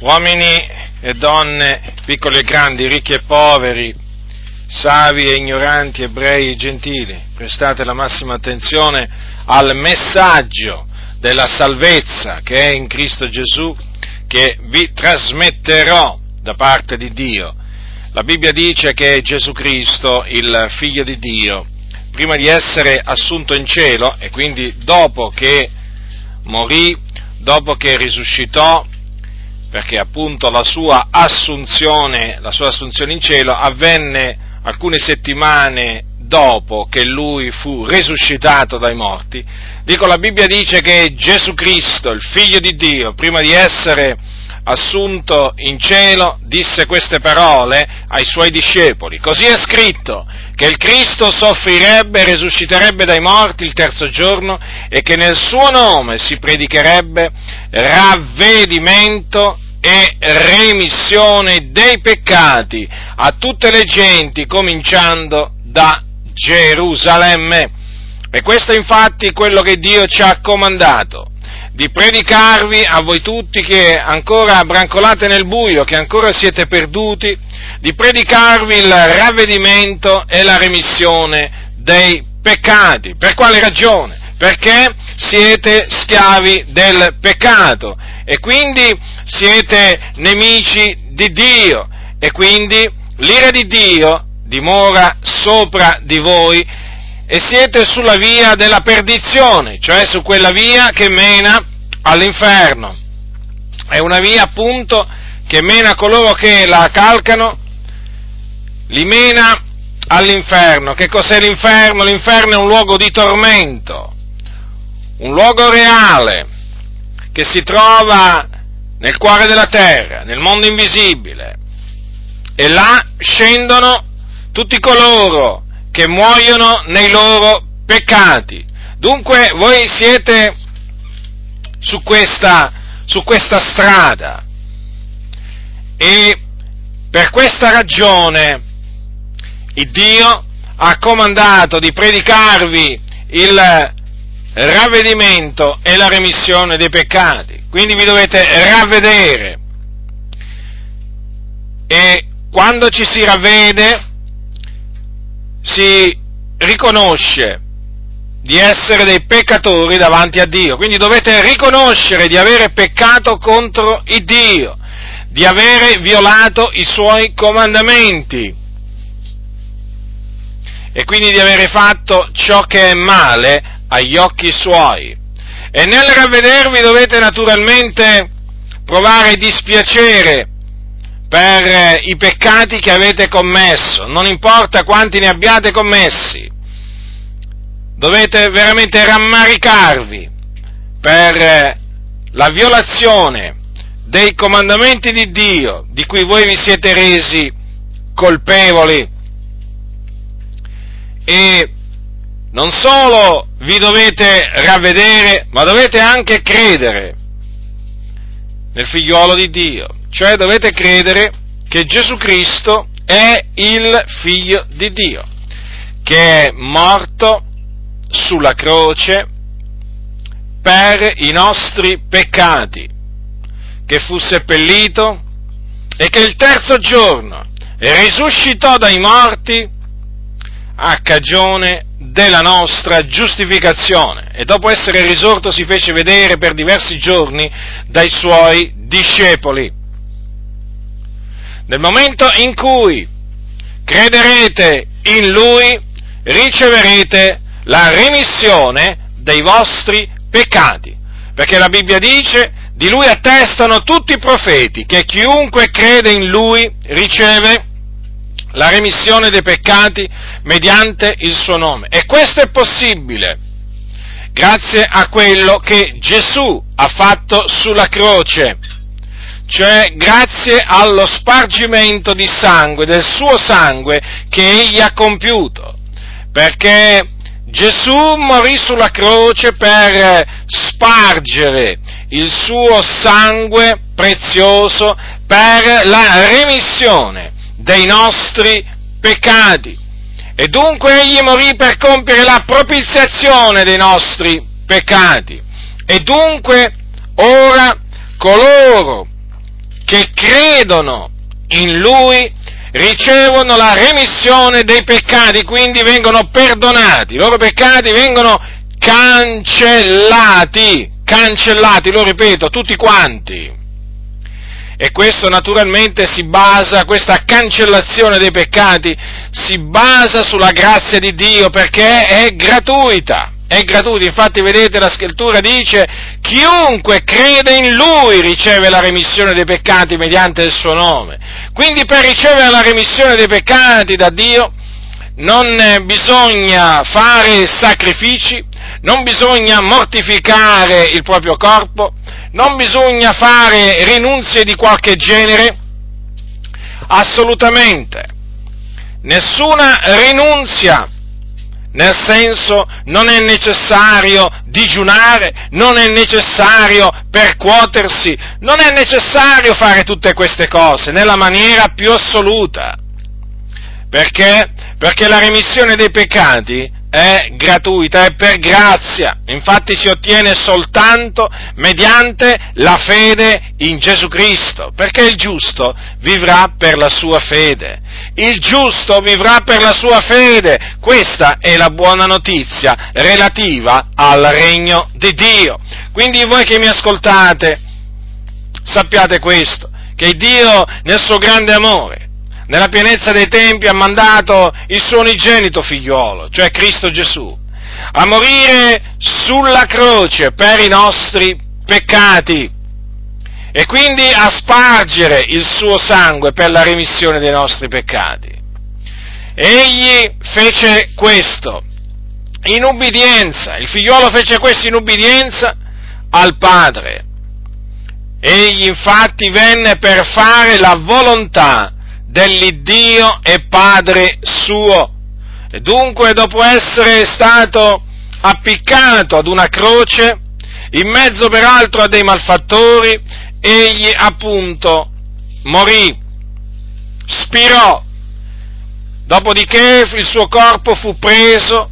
uomini e donne, piccoli e grandi, ricchi e poveri, savi e ignoranti, ebrei e gentili, prestate la massima attenzione al messaggio della salvezza che è in Cristo Gesù, che vi trasmetterò da parte di Dio. La Bibbia dice che Gesù Cristo, il figlio di Dio, prima di essere assunto in cielo e quindi dopo che morì, dopo che risuscitò, perché appunto la sua assunzione, la sua assunzione in cielo avvenne alcune settimane dopo che lui fu risuscitato dai morti, dico la Bibbia dice che Gesù Cristo, il figlio di Dio, prima di essere assunto in cielo, disse queste parole ai suoi discepoli. Così è scritto che il Cristo soffrirebbe e risusciterebbe dai morti il terzo giorno e che nel suo nome si predicherebbe ravvedimento e remissione dei peccati a tutte le genti, cominciando da Gerusalemme. E questo è infatti quello che Dio ci ha comandato di predicarvi a voi tutti che ancora brancolate nel buio, che ancora siete perduti, di predicarvi il ravvedimento e la remissione dei peccati. Per quale ragione? Perché siete schiavi del peccato e quindi siete nemici di Dio e quindi l'ira di Dio dimora sopra di voi e siete sulla via della perdizione, cioè su quella via che mena all'inferno. È una via appunto che mena coloro che la calcano, li mena all'inferno. Che cos'è l'inferno? L'inferno è un luogo di tormento, un luogo reale che si trova nel cuore della terra, nel mondo invisibile. E là scendono tutti coloro che muoiono nei loro peccati. Dunque voi siete su questa, su questa strada e per questa ragione il Dio ha comandato di predicarvi il ravvedimento e la remissione dei peccati. Quindi vi dovete ravvedere. E quando ci si ravvede, si riconosce di essere dei peccatori davanti a Dio. Quindi dovete riconoscere di avere peccato contro il Dio, di avere violato i suoi comandamenti e quindi di avere fatto ciò che è male agli occhi suoi. E nel ravvedervi dovete naturalmente provare dispiacere per eh, i peccati che avete commesso, non importa quanti ne abbiate commessi, dovete veramente rammaricarvi per eh, la violazione dei comandamenti di Dio di cui voi vi siete resi colpevoli. E non solo vi dovete ravvedere, ma dovete anche credere nel figliuolo di Dio. Cioè dovete credere che Gesù Cristo è il figlio di Dio, che è morto sulla croce per i nostri peccati, che fu seppellito e che il terzo giorno risuscitò dai morti a cagione della nostra giustificazione e dopo essere risorto si fece vedere per diversi giorni dai suoi discepoli. Nel momento in cui crederete in Lui, riceverete la remissione dei vostri peccati. Perché la Bibbia dice, di Lui attestano tutti i profeti, che chiunque crede in Lui riceve la remissione dei peccati mediante il suo nome. E questo è possibile grazie a quello che Gesù ha fatto sulla croce cioè grazie allo spargimento di sangue, del suo sangue che egli ha compiuto, perché Gesù morì sulla croce per spargere il suo sangue prezioso per la remissione dei nostri peccati. E dunque egli morì per compiere la propiziazione dei nostri peccati. E dunque ora coloro che credono in Lui ricevono la remissione dei peccati, quindi vengono perdonati, i loro peccati vengono cancellati, cancellati, lo ripeto, tutti quanti. E questo naturalmente si basa, questa cancellazione dei peccati si basa sulla grazia di Dio perché è gratuita è gratuito, infatti vedete la scrittura dice chiunque crede in lui riceve la remissione dei peccati mediante il suo nome. Quindi per ricevere la remissione dei peccati da Dio non bisogna fare sacrifici, non bisogna mortificare il proprio corpo, non bisogna fare rinunzie di qualche genere, assolutamente. Nessuna rinunzia nel senso non è necessario digiunare, non è necessario percuotersi, non è necessario fare tutte queste cose nella maniera più assoluta. Perché? Perché la remissione dei peccati è gratuita, è per grazia, infatti si ottiene soltanto mediante la fede in Gesù Cristo, perché il giusto vivrà per la sua fede. Il giusto vivrà per la sua fede. Questa è la buona notizia relativa al regno di Dio. Quindi voi che mi ascoltate, sappiate questo, che Dio nel suo grande amore nella pienezza dei tempi ha mandato il suo unigenito figliuolo, cioè Cristo Gesù, a morire sulla croce per i nostri peccati e quindi a spargere il suo sangue per la remissione dei nostri peccati. Egli fece questo in ubbidienza, il figliuolo fece questo in ubbidienza al Padre. Egli infatti venne per fare la volontà dell'Iddio e Padre suo. E dunque, dopo essere stato appiccato ad una croce, in mezzo peraltro a dei malfattori, egli appunto morì, spirò, dopodiché il suo corpo fu preso,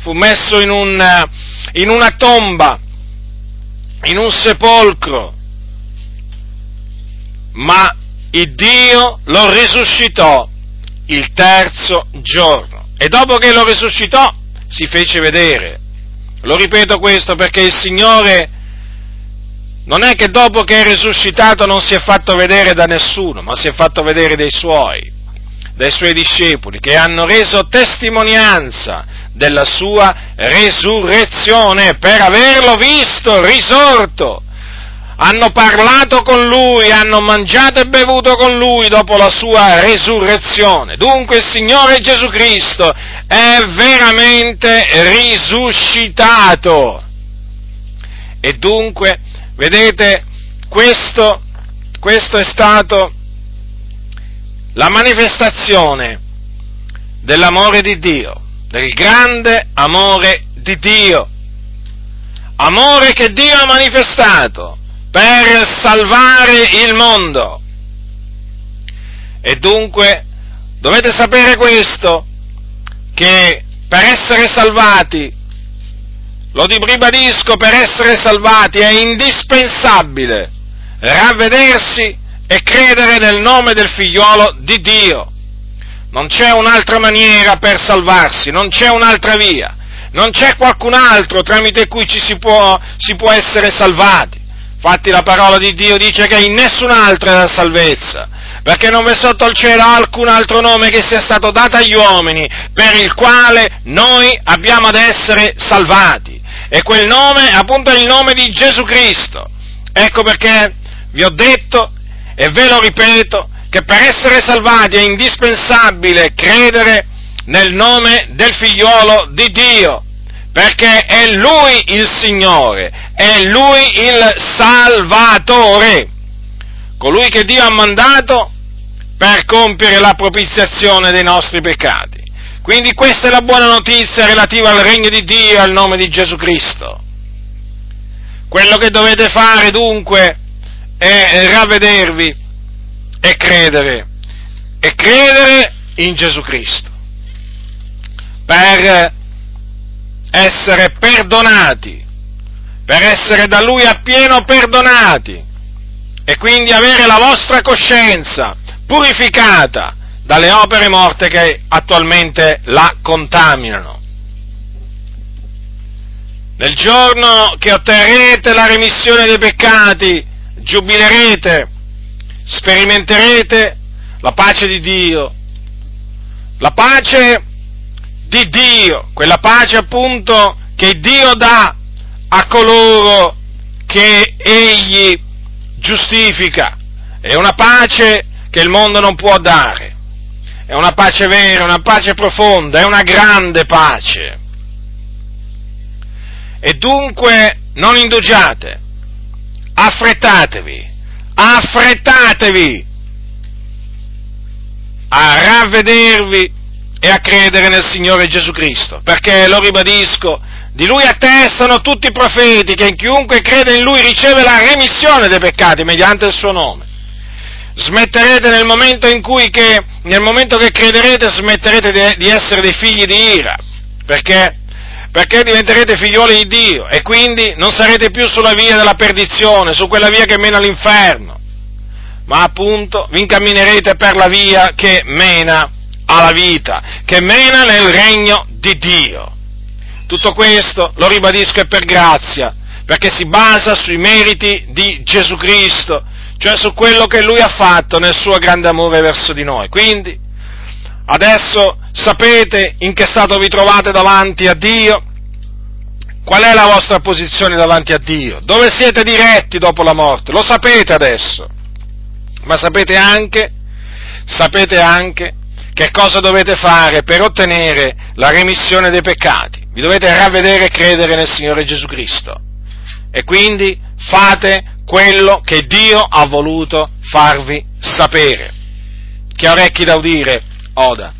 fu messo in, un, in una tomba, in un sepolcro, ma il Dio lo risuscitò il terzo giorno. E dopo che lo risuscitò, si fece vedere. Lo ripeto questo perché il Signore non è che dopo che è risuscitato non si è fatto vedere da nessuno, ma si è fatto vedere dai suoi, dai suoi discepoli, che hanno reso testimonianza della sua resurrezione per averlo visto risorto hanno parlato con lui, hanno mangiato e bevuto con lui dopo la sua resurrezione. Dunque il Signore Gesù Cristo è veramente risuscitato. E dunque, vedete, questo, questo è stato la manifestazione dell'amore di Dio, del grande amore di Dio. Amore che Dio ha manifestato per salvare il mondo. E dunque dovete sapere questo, che per essere salvati, lo ribadisco, per essere salvati è indispensabile ravvedersi e credere nel nome del figliolo di Dio. Non c'è un'altra maniera per salvarsi, non c'è un'altra via, non c'è qualcun altro tramite cui ci si può, si può essere salvati. Infatti la parola di Dio dice che in nessun'altra è la salvezza, perché non v'è sotto il cielo alcun altro nome che sia stato dato agli uomini per il quale noi abbiamo ad essere salvati. E quel nome appunto è il nome di Gesù Cristo. Ecco perché vi ho detto e ve lo ripeto che per essere salvati è indispensabile credere nel nome del figliuolo di Dio, perché è Lui il Signore, è Lui il Salvatore, colui che Dio ha mandato per compiere la propiziazione dei nostri peccati. Quindi questa è la buona notizia relativa al regno di Dio e al nome di Gesù Cristo. Quello che dovete fare dunque è ravvedervi e credere, e credere in Gesù Cristo, per essere perdonati per essere da Lui appieno perdonati e quindi avere la vostra coscienza purificata dalle opere morte che attualmente la contaminano. Nel giorno che otterrete la remissione dei peccati, giubilerete, sperimenterete la pace di Dio, la pace di Dio, quella pace appunto che Dio dà a coloro che Egli giustifica, è una pace che il mondo non può dare, è una pace vera, una pace profonda, è una grande pace. E dunque non indugiate, affrettatevi, affrettatevi a ravvedervi e a credere nel Signore Gesù Cristo, perché, lo ribadisco, di Lui attestano tutti i profeti che chiunque crede in Lui riceve la remissione dei peccati mediante il suo nome. Smetterete nel momento in cui che, nel momento che crederete, smetterete di, di essere dei figli di ira, perché perché diventerete figlioli di Dio e quindi non sarete più sulla via della perdizione, su quella via che mena all'inferno, ma appunto vi incamminerete per la via che mena alla vita, che mena nel regno di Dio. Tutto questo, lo ribadisco, è per grazia, perché si basa sui meriti di Gesù Cristo, cioè su quello che Lui ha fatto nel suo grande amore verso di noi. Quindi, Adesso sapete in che stato vi trovate davanti a Dio? Qual è la vostra posizione davanti a Dio? Dove siete diretti dopo la morte? Lo sapete adesso. Ma sapete anche, sapete anche che cosa dovete fare per ottenere la remissione dei peccati. Vi dovete ravvedere e credere nel Signore Gesù Cristo. E quindi fate quello che Dio ha voluto farvi sapere. Chi ha orecchi da udire, oda.